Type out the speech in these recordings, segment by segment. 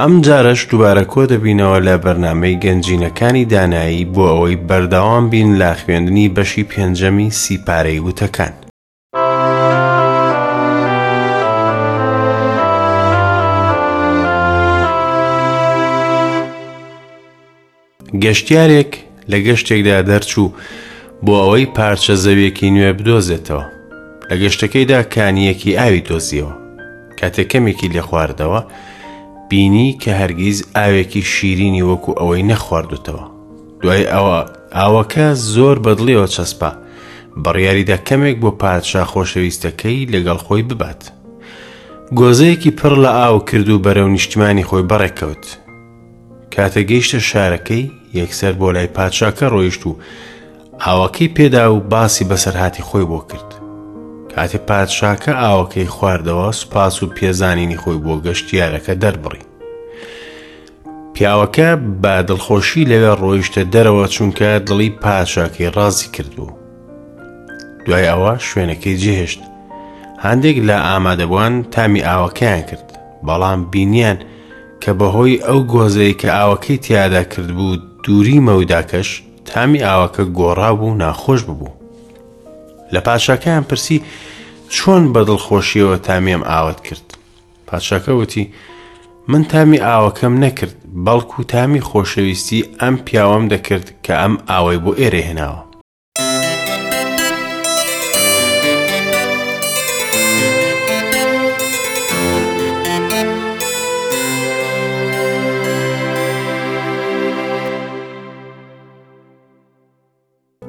ئەم جارەش دوبارە کۆ دەبینەوە لە بەرنامەی گەنجینەکانی دانایی بۆ ئەوەی بەرداوام بین لە خوێندنی بەشی پێنجەمی سی پارەی وتەکان. گەشتیارێک لە گەشتێکدا دەرچوو بۆ ئەوەی پارچە زەویەکی نوێ بدۆزێتەوە لە گەشتەکەیدا کانیەکی ئاوی دۆزیەوە کاتێک کەمێکی لێ خواردەوە بینی کە هەرگیز ئاوێکی شیرینی وەکو ئەوەی نەخواردوتەوە دوای ئەوە ئاوەکە زۆر بەدڵیەوە چەسپا بڕیاریدا کەمێک بۆ پادشا خۆشەویستەکەی لەگەڵ خۆی ببات گۆزەیەکی پڕ لە ئاو کرد و بەرەو نیشتمانی خۆی بەڕێکەوت کاتێ گەیشتە شارەکەی یەکسەر بۆ لای پادشاکە ڕۆیشت و ئاوەکەی پێدا و باسی بەسەرهاتی خۆی بۆ کرد کاتێ پادشاکە ئاوەکەی خواردەوە سوپاس و پێزانینی خۆی بۆ گەشتیارەکە دەربڕی پیاوەکە بە دڵخۆشی لەوێ ڕۆیشتە دەرەوە چونکە دڵی پاشاکەی ڕازی کردو دوای ئەوە شوێنەکەی جێهێشت هەندێک لە ئامادەبووان تامی ئاوەکەیان کرد بەڵام بینیان کە بەهۆی ئەو گۆزەی کە ئاوەکەی تیادا کردبوو دووری مەوداکەش تامی ئاوەکە گۆڕا بوو ناخۆش ببوو لە پاشاکەیان پرسی چۆن بە دڵخۆشیەوە تامیم ئاوت کرد پاشاکە وتی من تامی ئاوەکەم نەکرد بەڵکو تامی خۆشەویستی ئەم پیاوەم دەکرد کە ئەم ئاوەی بۆ ئێرە هێناوە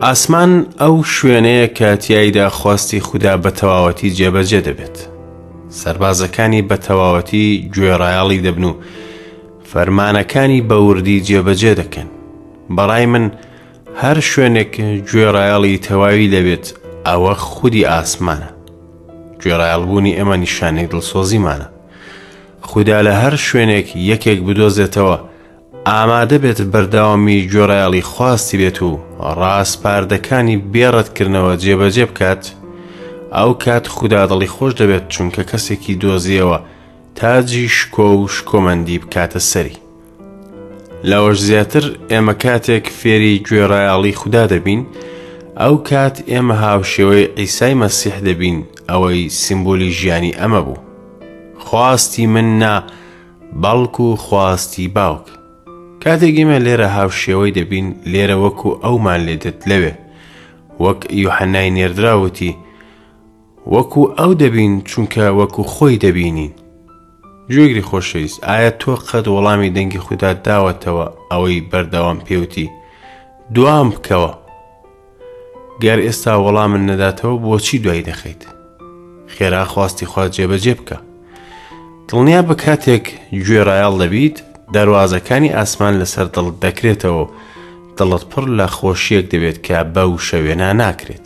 ئاسمان ئەو شوێنەیە کە تایدا خواستی خوددا بە تەواوەتی جێبەجێ دەبێت سربازەکانی بە تەواوەتی گوێڕایاڵی دەبن و فەرمانەکانی بەوردی جێبەجێ دەکەن بەڕای من هەر شوێنێک گوێڕایەڵی تەواوی دەبێت ئەوە خودی ئاسمانە گوێڕایەڵبوونی ئێمە نیشانەی دڵسۆزیمانە خودا لە هەر شوێنێک یەکێک بدۆزێتەوە ئامادە بێت بەرداوامی گوێڕایەڵی خواستی بێت و ڕاسپاردەکانی بێڕەتکردنەوە جێبەجێ بکات ئەو کات خودا دڵی خۆش دەبێت چونکە کەسێکی دۆزیەوە تاجی شکۆ و شکۆمەندی بکاتە سەری لەوەش زیاتر ئێمە کاتێک فێری گوێڕایەڵی خودا دەبین ئەو کات ئێمە هاوشێوەی ئیسای مەسیح دەبین ئەوەی سیمبولی ژیانی ئەمە بوو خواستی من نا بەڵکو و خواستی باوک کاتێک ئێمە لێرە هاوشێوەی دەبین لێرە وەکو ئەومان لێدت لەوێ وەک یوحەنای نێردراوتی وەکو ئەو دەبین چونکە وەکو خۆی دەبینین. گوێگری خۆشەویست ئایا تۆ قەت وەڵامی دەنگی خودات داوەتەوە ئەوەی بەردەوام پێوتی دوام بکەوە گەر ئێستا وەڵامن نەداتەوە بۆچی دوای دەخەیت خێرا خواستی خوا جێبەجێ بکە دڵنیا بە کاتێک گوێڕایەڵ دەبیت دەروازەکانی ئاسمان لەسەر دڵت دەکرێتەوە دڵت پڕ لە خۆشیەک دەبێت کە بەو شەوێنا ناکرێت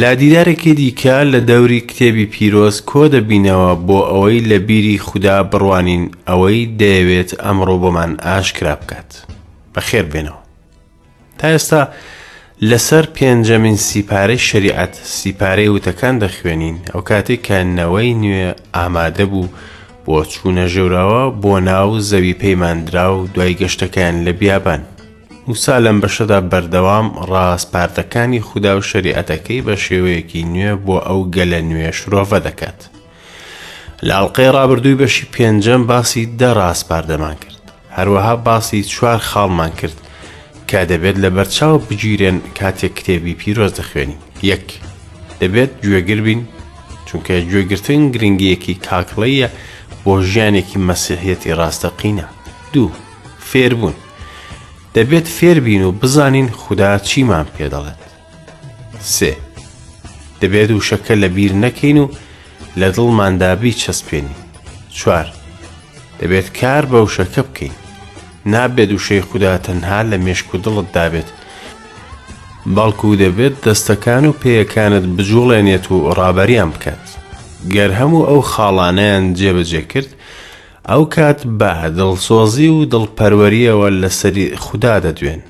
لە دیدارێکی دیکە لە دەوری کتێبی پیرۆز کۆ دەبینەوە بۆ ئەوەی لە بیری خودا بڕوانین ئەوەی دەیەوێت ئەمڕۆ بۆمان ئاشکرا بکات. بەخێر بێنەوە. تا ئێستا لەسەر پێنجەمین سیپارەی شەریعەت سیپارەی وتەکان دەخوێنین ئەو کاتێک کە نەوەی نوێ ئامادە بوو بۆ چوونە ژێوراوە بۆ ناو زەوی پەیماندرا و دوای گەشتەکەیان لە بیابان. موسا لەم بەشەدا بەردەوام ڕاسپاردەکانی خودا و شەریعەتەکەی بە شێوەیەکی نوێ بۆ ئەو گەلە نوێ شرۆڤە دەکات. لە ئەڵقەی ڕابردووی بەشی پێنجەم باسی دە ڕاسپاردەمان کرد. هەروەها باسی چوار خاڵمان کرد کە دەبێت لە بەرچاو بگیرێن کاتێک کتێبی پیرۆز دەخوێنین. یەک دەبێت گوێگر بین چونکە گوێگرتن گرنگیەکی کاکڵەیە بۆ ژیانێکی مەسیحیەتی ڕاستەقینە. دوو فێربوون، دەبێت فێربین و بزانین خودا چیمان پێ دەڵێت. سێ، دەبێت وشەکە لە بیر نەکەین و لە دڵماندا بیچەسپێنین. چوار، دەبێت کار بە وشەکە بکەین. نابێت وشەی خودا تەنها لە مێشک و دڵت دابێت، بەڵکو دەبێت دەستەکان و پێیەکانت بجوڵێنێت و ڕابەریان بکات. گەر هەموو ئەو خاڵانەیان جێبەجێ کرد، ئەو کات بە دڵسۆزی و دڵپەروەرییەوە لە سەری خودا دەدوێن.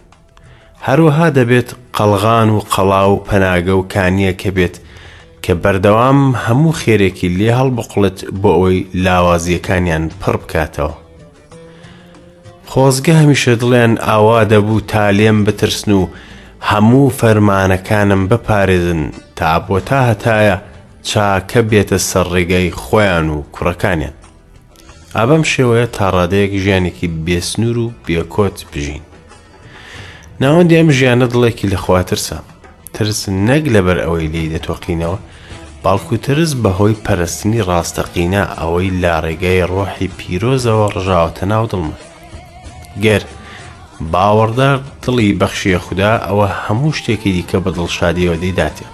هەروەها دەبێت قەڵغان و قەڵا و پەناگە و کانییەکە بێت کە بەردەوام هەموو خێرێکی لێ هەڵبقڵێت بۆ ئەوەی لاوازییەکانیان پڕ بکاتەوە. خۆزگە هەمیشە دڵیان ئاوا دەبوو تا لێم بترسن و هەموو فەرمانەکانم بپارێزن تا بۆ تاهەتایە چاکە بێتە سەر ڕێگای خۆیان و کوڕەکانیان. ئابەم شێوەیە تاڕادەیەک ژیانێکی بێسنوور و بێکۆت بژین. ناوەندی ئەم ژیانە دڵێکی لە خواترسە. ترس نەک لەبەر ئەوەی لێی دەتۆقینەوە، بەڵکو ترس بەهۆی پەرستنی ڕاستەقینە ئەوەی لا ڕێگای ڕۆحی پیرۆزەوە ڕژاوەتە ناو دڵمە گەر باوەڕدار دڵی بەخشیە خوددا ئەوە هەموو شتێکی دیکە بە دڵشادیەوە دەیداتێ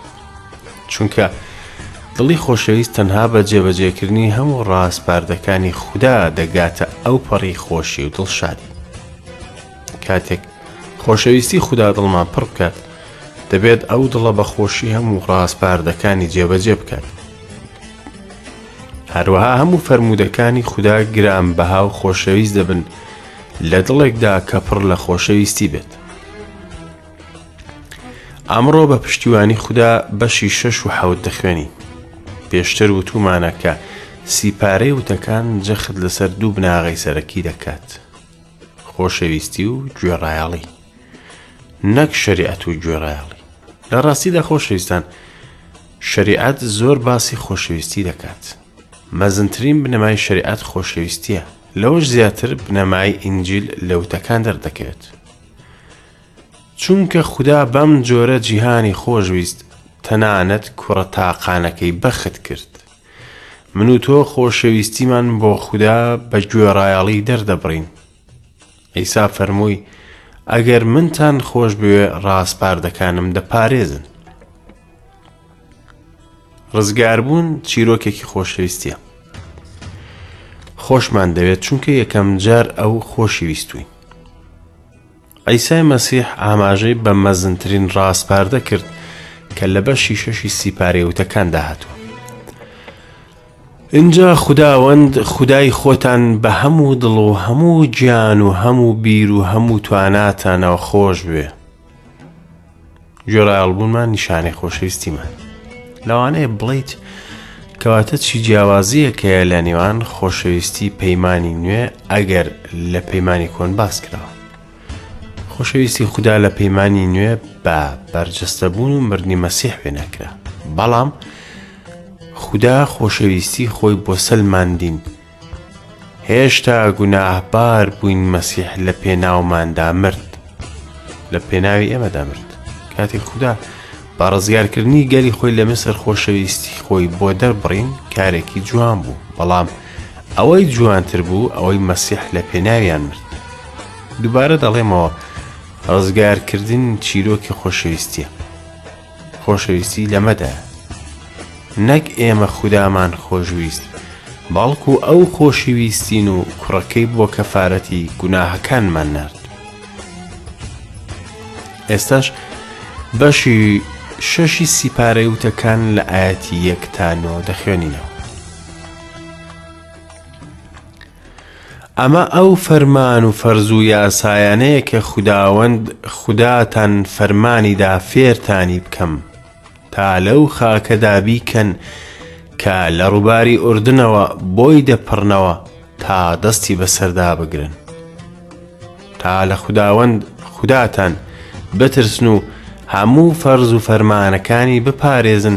چونکە دڵی خۆشەویست تەنها بە جێبەجێکردنی هەموو ڕاسپاردەکانی خوددا دەگاتە ئەو پەڕی خۆشی و دڵشادی کاتێک خۆشەویستی خوددا دڵمان پڕ بکات دەبێت ئەو دڵە بە خۆشی هەموو ڕاسپاردەکانی جێبەجێ بکات هەروەها هەموو فەرمودەکانی خوددا گران بەها و خۆشەویست دەبن لە دڵێکدا کە پڕ لە خۆشەویستی بێت ئەمڕۆ بە پشتیوانی خودا بەشی شەش و حەوت دەخوێنی پێشتر وتومانە کە سیپارەی وتەکان جەخت لەسەر دوو بناغەی سەرەکی دەکات خۆشەویستی و گوێڕایەڵی نەک شریعەت و گوێڕایەڵی لە ڕاستیدا خۆشەویستان شریعەت زۆر باسی خۆشەویستی دەکات مەزنترین بنەمای شریعەت خۆشەویستیە لەوەش زیاتر بنەمای ئینجیل لەوتەکان دەردەکەوێت چونکە خودا بەم جۆرە جیهانی خۆش ویست تەنانەت کوڕە تاقانەکەی بەخت کرد من و تۆ خۆشەویستیمان بۆ خودا بە گوێڕایەڵی دەردەبڕین ئیسا فەرمووی ئەگەر منتان خۆش بوێ ڕاسپاردەکانم دەپارێزن ڕزگاربوون چیرۆکێکی خۆشەویستە خۆشمان دەوێت چونکە یەکەم جار ئەو خۆشی ویستوین عیسای مەسیح ئاماژەی بە مەزنترین ڕاسپاردە کرد کە لە بەشی شەشی سیپارەی وتەکاندا هاتووە. اینجا خداوەند خدای خۆتان بە هەموو دڵ و هەموو گیان و هەموو بیر و هەموو تواناتانەوە خۆش بوێ. گوێڕایەڵبوونمان نیشانەی خۆشەویستیمان لەوانەیە بڵیت کەواتە چی جیاوازیەکەیە لە نێوان خۆشەویستی پەیمانی نوێ ئەگەر لە پەیمانی کۆن باس کراوە خۆشەویستی خوددا لە پەیمانی نوێ بە بەرجەستەبوون و مردنی مەسیح وێنەکرا بەڵام خوددا خۆشەویستی خۆی بۆ سەلماندین هێشتا گوناهبار بووین مەسیح لە پێناوماندا مرد لە پێناوی ئێمەدا مرد کاتێک خوددا بە ڕزگارکردنی گەلی خۆی لە مسر خۆشەویستی خۆی بۆ دەربڕین کارێکی جوان بوو بەڵام ئەوەی جوانتر بوو ئەوەی مەسیح لە پێناویان مرد دووبارە دەڵێمەوە ڕزگارکردن چیرۆکی خۆشەویستیە خۆشەویستی لەمەدایە نەک ئێمە خودامان خۆشویست بەڵکو ئەو خۆشیویستین و کوڕەکەی بۆ کەفاەتی گوناهەکانمان نرد ئێستاش بەشی شەشی سیپارەی وتەکان لە ئاەتی یەکتانەوە دەخوێنینەوە ئەمە ئەو فەرمان و فەرز و یاسایانەیە کە خوداوەند خوداتان فەرمانی دا فێرتانی بکەم تا لەو خاکەدا بیکەن کە لە ڕووباری ئوردنەوە بۆی دەپڕنەوە تا دەستی بەسەردا بگرن تا لە خوداوەند خوداتان بترسن و هەموو فەرز و فەرمانەکانی بپارێزن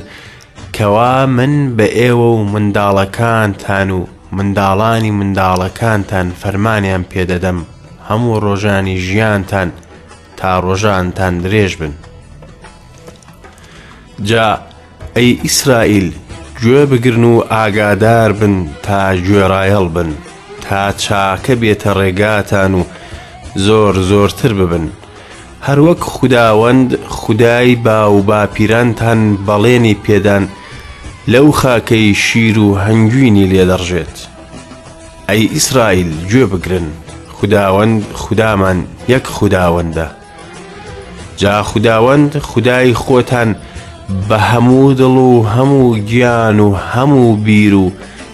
کوا من بە ئێوە و منداڵەکانتان و منداڵانی منداڵەکانتان فەرمانیان پێ دەدەم هەموو ڕۆژانی ژیانتان تا ڕۆژانتان درێژ بن جا ئەی ئیسرائیل گوێ بگرن و ئاگادار بن تا گوێڕایەڵ بن تا چاکە بێتە ڕێگاتان و زۆر زۆرتر ببن هەروەک خوداوەند خودای باو باپیرانتان بەڵێنی پێدان لەو خاکەی شیر و هەنگوینی لێ دەڕژێت. ئەی ئیسرائیل گوێ بگرن، خوداوەند خودامان یەک خوداوەندە. جا خوداوەند خودای خۆتان بە هەموو دڵ و هەموو گیان و هەموو بیر و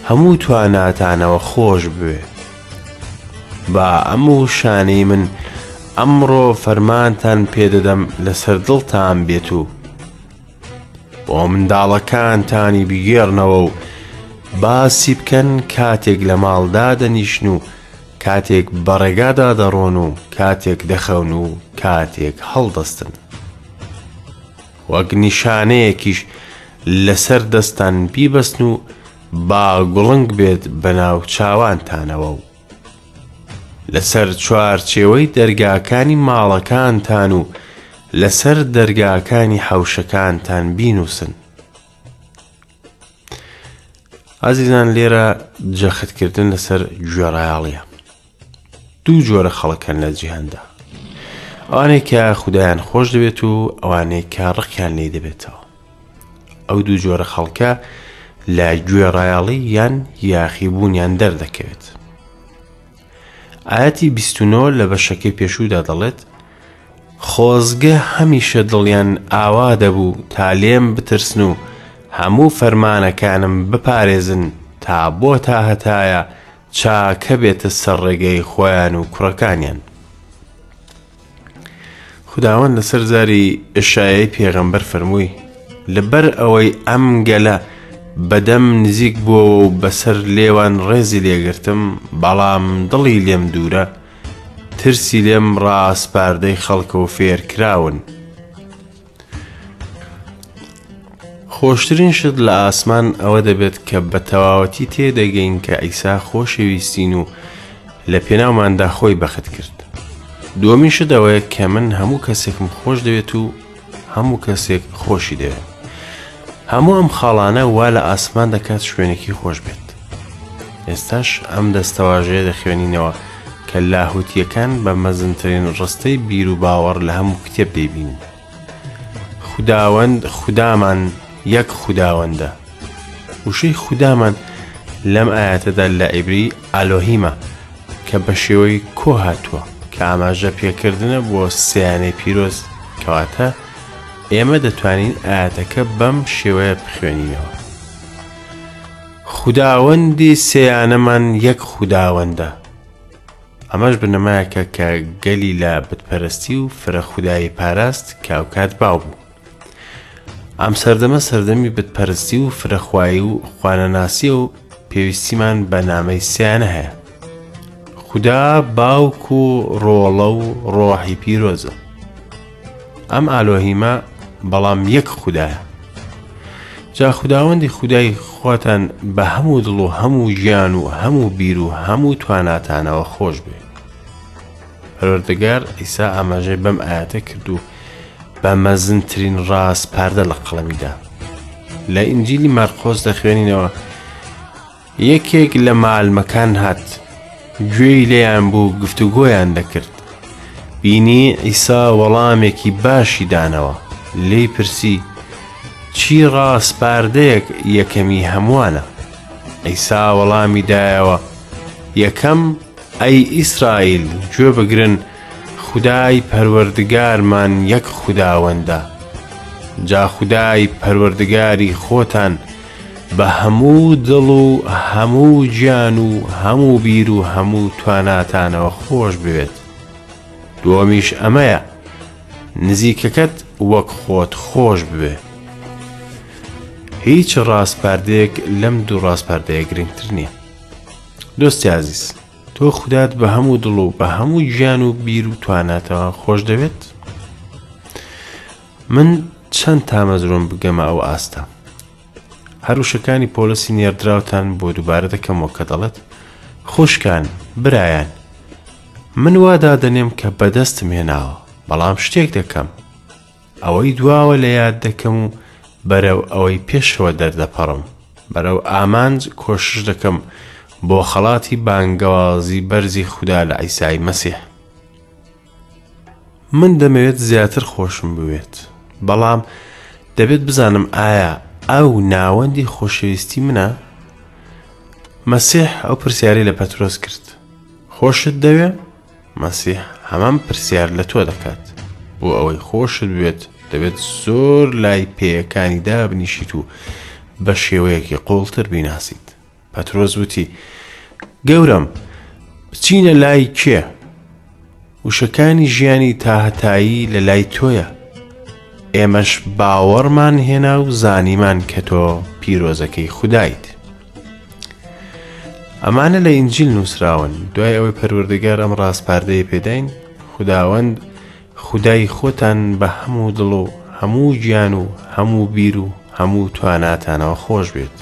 هەموو تواناتانەوە خۆش بوێ. با ئەم وشانەی من ئەمڕۆ فەرمانتان پێدەدەم لەسەر دڵتان بێت و بۆ منداڵەکانتانی بگێڕنەوە و باسی بکەن کاتێک لە ماڵدا دەنیشن و کاتێک بەڕێگادا دەڕۆن و کاتێک دەخەون و کاتێک هەڵدەستن وەک نیشانەیەکیش لەسەر دەستان بیبەستن و با گوڵنگ بێت بە ناو چاوانتانەوە و لەسەر چوارچێوەی دەرگاکانی ماڵەکانتان و لەسەر دەرگاکانی حەوشەکانتان بینووسن ئازیزان لێرە جەختکردن لەسەر گوێڕایاڵیە دوو جۆرە خەڵک هەن لە جیهاندا، ئەوانەی کە خودایان خۆش دەبێت و ئەوانەی کە ڕقیان لی دەبێتەوە. ئەو دوو جۆرە خەڵکە لە گوێڕایەڵی یان یاخیبوونیان دەردەکەوێت. ئاەتی بیستنۆ لە بەشەکەی پێشوودا دەڵێت، خۆزگە هەمیشە دڵیان ئاوا دەبوو تا لێم بترسن و هەموو فەرمانەکانم بپارێزن تا بۆ تا هەتایە چاک هەبێتە سەر ڕێگەی خۆیان و کوڕەکانیان. خداوەند لەسەر زاری ئشایەی پێغەمبەر فەرمووی لەبەر ئەوەی ئەم گەلە بەدەم نزیک بووەوە و بەسەر لێوان ڕێزی لێگرتم بەڵام دڵی لێم دوورە ترسی لێم ڕاسپاردەی خەڵکە و فێرکراون خۆشترین شت لە ئاسمان ئەوە دەبێت کە بە تەواوەتی تێدەگەین کە عیسا خۆشەویستین و لە پێناوماندا خۆی بەخت کرد. دووەمین شت ئەوەیە کە من هەموو کەسێکم خۆش دەوێت و هەموو کەسێک خۆشی دەوێت. هەموو ئەم خاڵانە وا لە ئاسمان دەکات شوێنێکی خۆش بێت. ئێستاش ئەم دەستەواژەیە دەخوێنینەوە کە لاهوتییەکان بە مەزنترین ڕستەی بیر و باوەڕ لە هەموو کتێب دەیبینن. خوداوەند خودامان یەک خوداوەندە. وشەی خودامان لەم ئاەتەدا لە ئیبری ئالۆهیمە کە بە شێوەی کۆ هاتووە کە ئاماژە پێکردنە بۆ سیانەی پیرۆز کەواتە، ئێمە دەتوانین ئایەتەکە بەم شێوەیە بخوێنینەوە خوداوەندی سێیانەمان یەک خوداوەندە ئەمەش بنەمایەکە کە گەلی لە بتپەرستی و فرە خودایی پاراست کاوکات باو بوو ئەم سەردەمە سەردەمی بتپەرستی و فرەخوایی و خوانەناسی و پێویستیمان بە نامەی سیانە هەیە خدا باوک و ڕۆڵە و ڕۆحی پیرۆزە ئەم ئالۆهیمە بەڵام یەک خودایە جا خوداوەندی خودای خواتان بە هەموو دڵ و هەموو گیان و هەموو بیر و هەموو تواناتانەوە خۆش بێ پەروەردگار ئیسا ئاماژەی بەم ئاەتە کرد و بە مەزنترین ڕاست پاردە لە قەڵەمیدا لە ئینجیلی مارقۆس دەخوێنینەوە یەکێک لە معەلمەکان هات گوێی لێیان بوو گفتوگۆیان دەکرد بینی ئیسا وەڵامێکی باشی دانەوە لێی پرسی چی ڕاسپاردەیەک یەکەمی هەمووانە ئیسا وەڵامی دایەوە یەکەم ئەی ئیسرائیل گوێ بگرن خدای پەروەردگارمان یەک خوداوەندە جا خدای پەروەردگاری خۆتان بە هەموو دڵ و هەموو گیان و هەموو بیر و هەموو تواناتانەوە خۆش بوێت. دووەمیش ئەمەیە، نزیکەکەت وەک خۆت خۆش بوێ. هیچ ڕاسپاردەیەک لەم دوو ڕاسپاردەیە گرنگتر نییە. دۆستی ئازیز، تۆ خودات بە هەموو دڵ و بە هەموو گیان و بیر و تواناتەوە خۆش دەوێت؟ من چەند تامەزرۆم بگەمە ئەو ئاستە؟ هەر وشەکانی پۆلسی نێردراوتان بۆ دووبارە دەکەمەوە کە دەڵێت خوشکان برایان من وا دادەنێم کە بەدەستم هێناوە بەڵام شتێک دەکەم ئەوەی دواوە لە یاد دەکەم و بەرەو ئەوەی پێشەوە دەردەپەڕم بەرەو ئامانج کۆشش دەکەم بۆ خەڵاتی بانگەوازی بەرزی خوددا لە عیسای مەسیح من دەمەوێت زیاتر خۆشم بوێت بەڵام دەبێت بزانم ئایا ئەو ناوەندی خۆشەویستی منە؟ مەسیح ئەو پرسیاری لە پەترۆس کرد خۆشت دەوێ؟ مەسیح هەمان پرسیار لە تۆ دەکات بۆ ئەوەی خۆشت بوێت دەبێت زۆر لای پێیەکانی دابنیشیت و بە شێوەیەکی قوڵتر بیناسیت پەترۆس وتی، گەورەم، بچینە لای کێ؟ وشەکانی ژیانی تاهەتایی لە لای تۆیە. ئێمەش باوەڕمان هێنا و زانیمان کە تۆ پیرۆزەکەی خودایت. ئەمانە لە ئینجیل نووسراون دوای ئەوەی پەروەردەگار ئەم ڕاسپاردەیە پێداین خداوەند خدای خۆتان بە هەموو دڵ و هەموو گیان و هەموو بیر و هەموو تواناتانەوە خۆش بێت.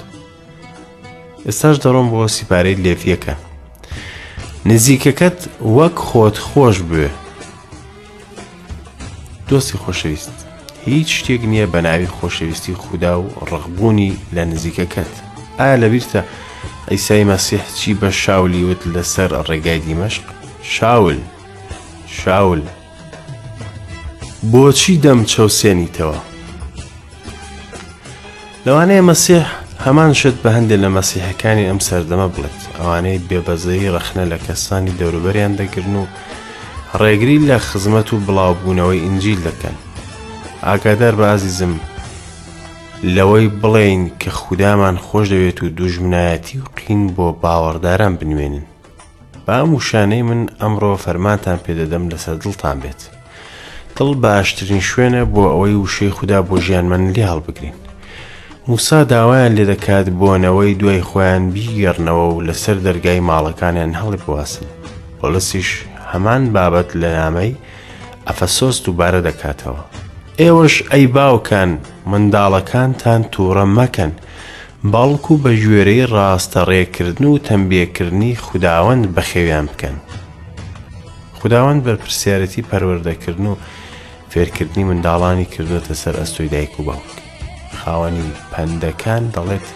ئێستاش دەڕۆم بۆ سیپارەی لێڤیەکە نزیکەکەت وەک خۆت خۆش بێ دۆستی خۆشەویست هیچ شتێک نییە بە ناوی خۆشەویستی خودا و ڕقبوونی لە نزیکەکەت ئایا لەبیرتە ئەیسای مەسیح چی بە شاولی وت لەسەر ڕێگای دیمەشق شاول شاول بۆچی دەم چەوسێنیتەوە؟ لەوانەیە مەسیح هەمان شت بە هەندێک لە مەسیحەکانی ئەم سەردەمە بڵێت ئەوانەی بێبەزەیی ڕەخنە لە کەسانی دەوروبەریان دەگرن و ڕێگری لە خزمەت و بڵاوبوونەوەی ئینجیل دەکەن ئاگادار بە ئازیزم لەوەی بڵێین کە خودامان خۆش دەوێت و دوژمنایەتی و قین بۆ باوەڕداران بنوێنن بە ئەم وشانەی من ئەمڕۆ فەرمانتان پێدەدەم لەسەر دڵتان بێت دڵ باشترین شوێنە بۆ ئەوەی وشەی خوددا بۆ ژیانمان لێ هەڵبگرین موسا داوایان لێ دەکات بۆنەوەی دوای خۆیان بیگەڕنەوە و لەسەر دەرگای ماڵەکانیان هەڵی بواسن پۆلسیش هەمان بابەت لە نامەی ئەفەسۆس دووبارە دەکاتەوە ئێوەش ئەی باوکان منداڵەکانتان تووڕە مەکەن بەڵکو بەگوێرەی ڕاستە ڕێکردن و تەمبێکردنی خوداوەند بەخێویان بکەن. خوداوەند بەرپرسیارێتی پەروەردەکردن و فێرکردنی منداڵانی کردوەتە سەر ئەستۆی دایک و باوک. خاوەنی پەندەکان دەڵێت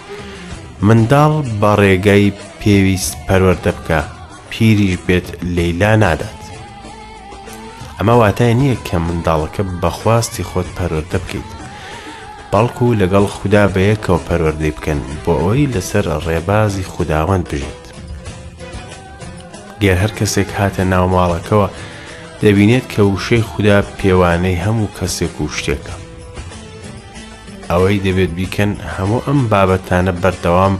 منداڵ بە ڕێگای پێویست پەروەردە بکە پیریش بێت لەیلا نادات. ئەمە واتای نییە کە منداڵەکە بەخواستی خۆت پەروەردە بکەیت. بەڵکو لەگەڵ خودا بەیەکەوە پەروەردەی بکەن بۆ ئەوەی لەسەر ڕێبازی خوداوەند بژێت. گەر هەر کەسێک هاتە ناو ماڵەکەوە دەبینێت کە وشەی خودا پێوانەی هەموو کەسێک و شتێکە. ئەوەی دەبێت بیکەن هەموو ئەم بابەتانە بەردەوام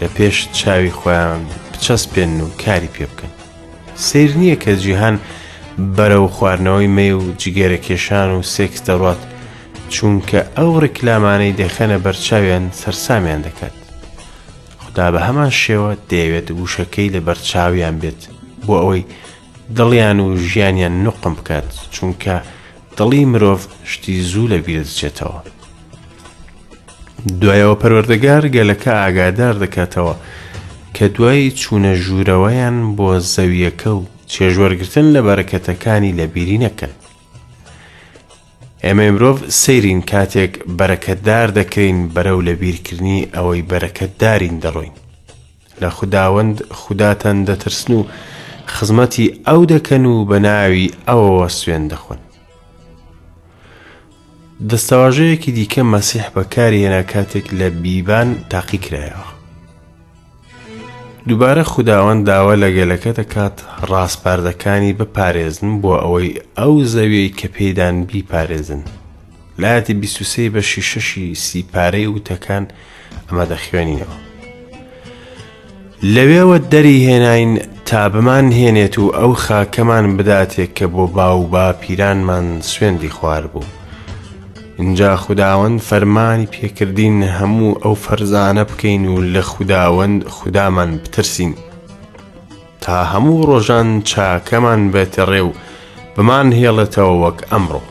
لە پێش چاوی خۆیان بچەسپێن و کاری پێ بکەن. سەیر نییە کە جیهان بەرەو خواردنەوەی مەی و جگەرەکێشان و سێکس دەڕوات چونکە ئەو ڕیکلامانەی دەخەنە بەرچاویان سەرسامیان دەکات خدا بە هەمان شێوە دەیەوێت وشەکەی لە بەرچاویان بێت بۆ ئەوەی دڵیان و ژیانیان نوقم بکات چونکە دڵی مرۆڤ شتی زوو لە بیردچێتەوە. دوایەوە پەروەردەگار گەلەکە ئاگادار دەکاتەوە کە دوای چوونە ژوورەوەیان بۆ زەویەکە و چێژوەرگتن لە بەرەکەتەکانی لە بیری نەکەن. ئێمەی مرۆڤ سەیرین کاتێک بەرەکەتدار دەکەین بەرەو لە بیرکردنی ئەوەی بەرەکەتدارین دەڕۆین. لە خوداوەند خوداتان دەترسن و خزمەتی ئەو دەکەن و بە ناوی ئەوەوە سوێن دەخۆن دەستەواژەیەکی دیکە مەسیح بەکارهێنا کاتێک لە بیبان تاقی کرایەوە دووبارە خودداوەند داوا لە گەلەکە دەکات ڕاسپاردەکانی بپارێزن بۆ ئەوەی ئەو زەویەی کە پێدان بیپارێزن لایەتی بیست و سێی بەشی شەشی سی پارەی وتەکان ئەمە دەخوێنینەوە لەوێوە دەری هێناین تا بمان هێنێت و ئەو خاکەمان بداتێک کە بۆ باو و با پیرانمان سوێندی خوار بوو اینجا خداوەند فەرمانی پێکردین هەموو ئەو فەرزانە بکەین و لە خداوەند خودامان بترسین. تا هەموو ڕۆژان چاکەمان بێتە ڕێ و بمان هێڵێتەوە وەک ئەمڕۆ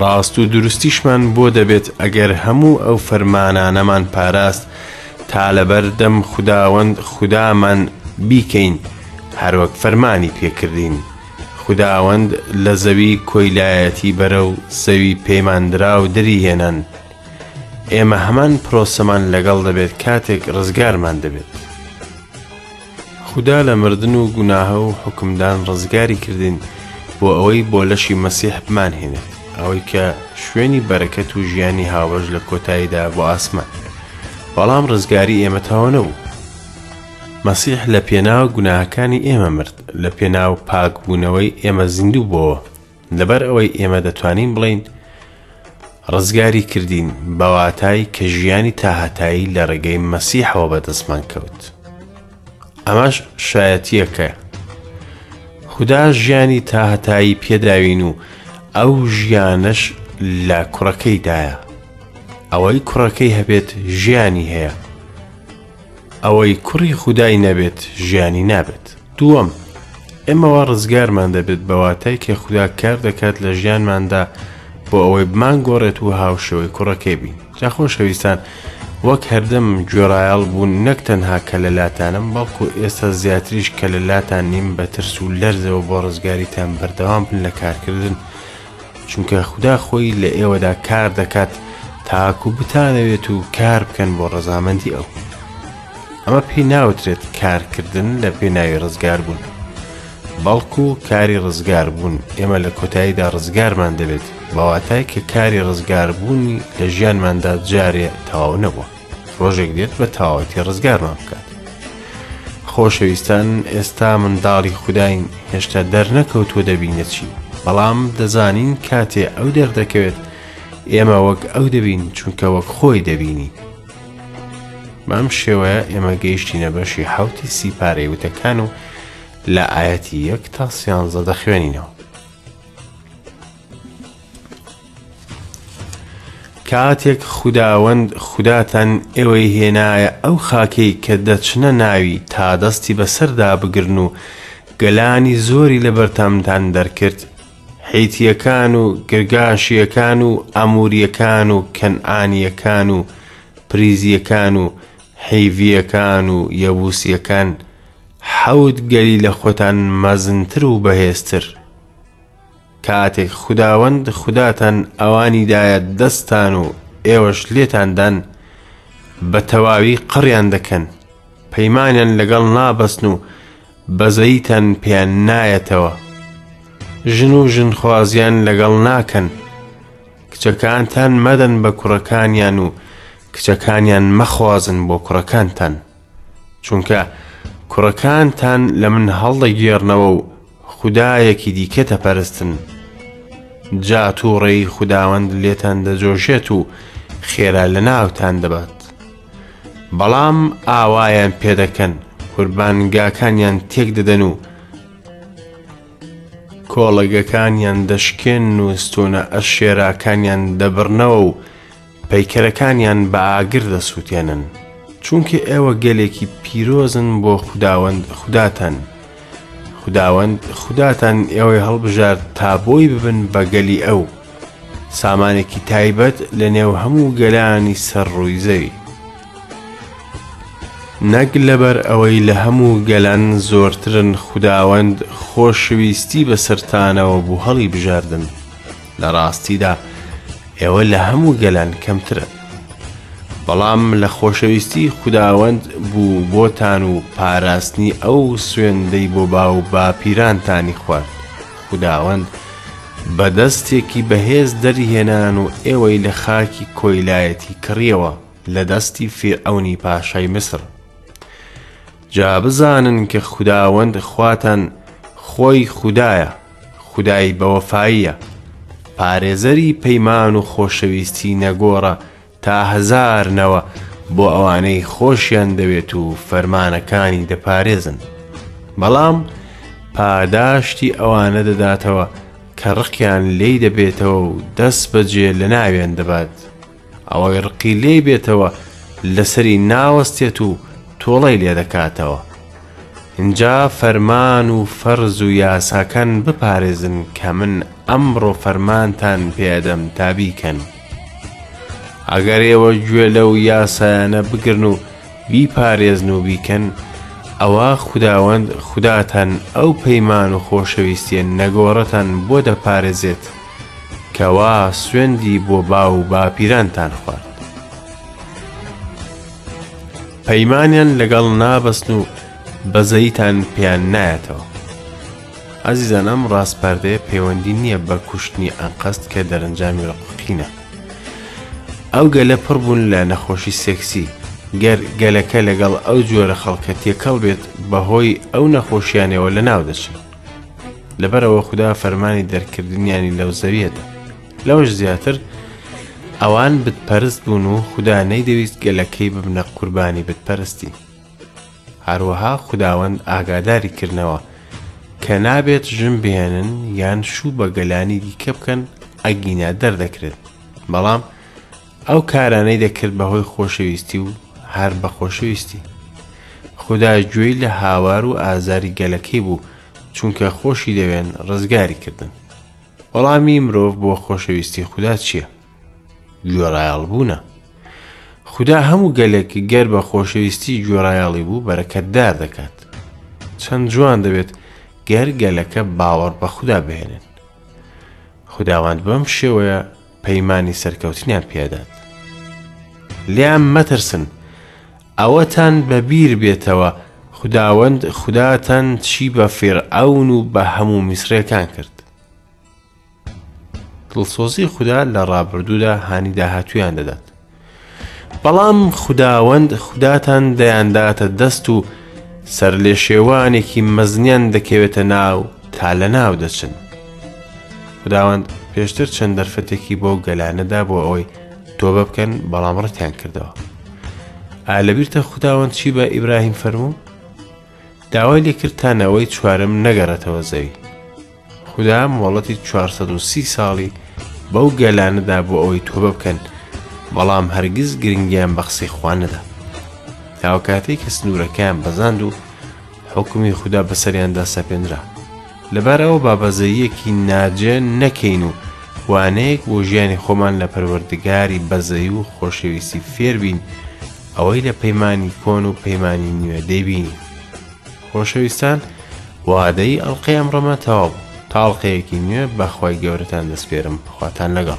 ڕاست و دروستیشمان بۆ دەبێت ئەگەر هەموو ئەو فەرمانانەمان پاراست تا لەبەر دەم خداوەند خودامان بیکەین هەروەک فەرمانی پێکردین خداوەند لە زەوی کۆیلایەتی بەرە و زەوی پەیماندراو دەری هێنان ئێمە هەمان پرۆسەمان لەگەڵ دەبێت کاتێک ڕزگارمان دەبێت خودا لە مردن و گوناهە و حکمدان ڕزگاری کردین بۆ ئەوەی بۆ لەشی مەسیح بمانهێنێت ئەوەی کە شوێنی بەرەکەت و ژیانی هاوبەش لە کۆتاییدا بۆ ئاسمان بەڵام ڕزگاری ئێمە تاوە نەبوو مەسیح لە پێناو گوناهەکانی ئێمە مرد لە پێناو پاکبوونەوەی ئێمە زیندوو بۆوە لەبەر ئەوەی ئێمە دەتوانین بڵێین ڕزگاری کردین بە واتای کە ژیانی تاهەتایی لە ڕێگەی مەسیحەوە بەدەستمان کەوت ئەمەش شایەتیەکە خدا ژیانی تاهەتایی پێداوین و ئەو ژیانەش لە کوڕەکەیدایە ئەوەی کوڕەکەی هەبێت ژیانی هەیە ئەوەی کوڕی خودای نەبێت ژیانی نابێت دووەم ئێمە وا ڕزگارمان دەبێت بە واتای کە خودا کار دەکات لە ژیانماندا بۆ ئەوەی بمان گۆڕێت و هاوشێوەی کوڕەکەی بین جاخۆشەویستان وەک هەردەم گوێڕایەڵ بوون نەک تەنها کە لە لاتانم بەڵکو ئێستا زیاتریش کە لە لاتان نیم بە ترس و لەرزەوە بۆ ڕزگاریتان بەردەوام بن لە کارکردن چونکە خودا خۆی لە ئێوەدا کار دەکات تاکو بتانەوێت و کار بکەن بۆ ڕەزامەندی ئەو ئەمە پێی ناوترێت کارکردن لە پێناوی ڕزگار بوون بەڵکو کاری ڕزگار بوون ئێمە لە کۆتاییدا ڕزگارمان دەبێت بەواتای کە کاری ڕزگاربوونی لە ژیانماندا جارێ تەواو نەبووە ڕۆژێک دێت بە تەواوەتی ڕزگارمان بکات خۆشەویستان ئێستا منداڵی خودداین هێشتا دەرنەکەوتوە دەبینە چی بەڵام دەزانین کاتێ ئەو دەردەکەوێت ئێمە وەک ئەو دەبین چونکە وەک خۆی دەبینی بەم شێوەیە ئێمە گەیشتینە بەشی حوتی سیپارەی وتەکان و لە ئاەتی یەک تا سیانزە دەخوێنینەوە کاتێک خوداوەند خوداتان ئێوەی هێنایە ئەو خاکەی کە دەچنە ناوی تا دەستی بەسەردا بگرن و گەلانی زۆری لە بەرتامتان دەرکرد حیتیەکان و گرگاشیەکان و ئەموریەکان و کەنعانیەکان و پریزیەکان و حیڤیەکان و یەبوسیەکان حەوت گەلی لە خۆتان مەزنتر و بەهێزتر کاتێک خوداوەند خوداتان ئەوانی دایە دەستان و ئێوەش لێتاندان بە تەواوی قڕیان دەکەن پەیمانیان لەگەڵ نابەستن و بەزەیتان پێیان نایەتەوە ژن و ژنخوازیان لەگەڵ ناکەن کچەکانتان مەدەن بە کوڕەکانیان و کچەکانیان مەخوازن بۆ کوڕەکانتان چونکە کوڕەکانتان لە من هەڵدەگێڕنەوە و خودایەکی دیکە دەپەرستن، جا تووڕەیی خوداوەند لێتان دەجۆشێت و خێرا لە ناوتان دەبات. بەڵام ئاوایان پێدەکەن، قوربانگاکانیان تێک دەدەن و کۆڵەگەکانیان دەشکێن و ستوونە ئەشێراکانیان دەبڕنەوە و پەیکەرەکانیان بە ئاگر دەسووتێنن، چونکە ئێوە گەلێکی پیرۆزن بۆ خوداوەند خوداتان، خوداوەند خوداتان ئێوەی هەڵبژارد تا بۆی ببن بە گەلی ئەو، سامانێکی تایبەت لە نێو هەموو گەلانی سەر ڕووی زەوی. نەک لەبەر ئەوەی لە هەموو گەلان زۆرترن خوداوەند خۆشەویستی بەسەرتانەوە بوو هەڵیبژاردن، لە ڕاستیدا ئێوە لە هەموو گەلان کەمترن بەڵام لە خۆشەویستی خوداوەند بوو بۆتان و پاراستنی ئەو سوێندەی بۆ با و باپیرانتانی خوارد خوداوەند بە دەستێکی بەهێز دەریهێنان و ئێوەی لە خاکی کۆیلایەتی کڕیەوە لە دەستی فێرعونی پاشای مسر جا بزانن کە خوداوەند خواتان خۆی خودایە، خودای بەوەفاییە، پارێزەری پەیمان و خۆشەویستی نەگۆڕە تا هەزار نەوە بۆ ئەوانەی خۆشیان دەوێت و فەرمانەکانی دەپارێزن، بەڵام پاداشتی ئەوانە دەداتەوە کە ڕقیان لێی دەبێتەوە و دەستبەجێ لەناویان دەبات. ئەوەی ڕقی لێی بێتەوە لەسەری ناوەستێت و تۆڵەی لێ دەکاتەوە ئینجا فەرمان و فەرز و یاساکان بپارێزن کە من ئەمڕۆ فەرمانتان پێدەم تا بیکەن ئەگەر ئێوە گوێ لەو یاسایانە بگرن و بیپارێزن و بیکەن ئەوە خداوەند خوداتان ئەو پەیمان و خۆشەویستیە نەگۆڕەتان بۆ دەپارێزێت کوا سوێندی بۆ باو باپیرانتان خوارد. پەیمانیان لەگەڵ نابەستن و بەزەیتان پێیان نایەتەوە. ئازیزان ئەم ڕاستپاردەیە پەیوەندی نییە بە کوشتنی ئەنقەست کە دەرەنجامی ڕققینە ئەو گەلە پڕ بوون لە نەخۆشی سێکسی گەر گەلەکە لەگەڵ ئەو جۆرە خەڵکە تێکەڵ بێت بەهۆی ئەو نەخۆشیانەوە لە ناو دەچن لەبەرەوە خودا فەرمانی دەرکردنیانی لەو زەویەدا لەوەش زیاتر ئەوان بتپەرست بوون و خودا نەیدەویست گەلەکەی ببنە قوربانی بتپەرستی هەروەها خداوەند ئاگاداری کردنەوە کە نابێت ژن بێنن یان شوو بە گەلانی دیکە بکەن ئەگینا دەردەکرێت بەڵام ئەو کارانەی دەکرد بە هۆی خۆشەویستی و هەر بە خۆشەویستی. خودا گوێی لە هاوار و ئازاری گەلەکەی بوو چونکە خۆشی دەوێن ڕزگاری کردن. وەڵامی مرۆڤ بۆ خۆشەویستی خودا چییە؟ گوێڕایەڵ بوونە. خودا هەموو گەلێک گەر بە خۆشەویستی گوێڕایەڵی بوو بەرەکەتدار دەکات. چەند جوان دەبێت گەر گەلەکە باوەڕ بە خودا بهێنن. خوداوەند بەم شێوەیە پەیمانی سەرکەوتنیان پێدات. لێیان مەترسن، ئەوەتان بە بیر بێتەوە خوداوەند خوداتان چی بە فیرعەون و بە هەموو میسرەکان کرد. دڵسۆزی خودا لە ڕابردوودا هانی داهاتویان دەدات. بەڵام خوداوەند خوداتان دەیانداتە دەست و سەرلێشێوانێکی مەزنیان دەکەوێتە ناو تا لە ناو دەچن خداوەند پێشتر چەند دەرفەتێکی بۆ گەلانەدا بۆ ئەوەی تۆبە بکەن بەڵام ڕەتیان کردەوە ئا لەبیرتە خداوەند چی بە ئیبراهیم فەرموو داوای لێکرد تا نەوەی چوارم نەگەڕێتەوە زەوی خودا مۆڵەتی چوار سەد و سی ساڵی بەو گەلانە دا بۆ ئەوەی تۆبە بکەن، بەڵام هەرگیز گرنگییان بە قسەی خوا نەدا. تاوە کاتێک کە سنوورەکەیان بەزاند و حوکمی خودا بەسەریاندا سەپێنرا. لەبار ئەوە با بەزەییەکی ناجێ نەکەین و وانەیەک بۆ ژیانی خۆمان لە پەروەردگاری بەزەیی و خۆشەویستی فێر بین، ئەوەی لە پەیمانی کۆن و پەیمانی نوێ دەیبینین. خۆشەویستان وادەی ئەڵقەی ئەمڕۆمان تەواو بوو تا ئەڵقەیەکی نوێ بەخوای گەورەتان دەسپێرم خواتان لەگەڵ.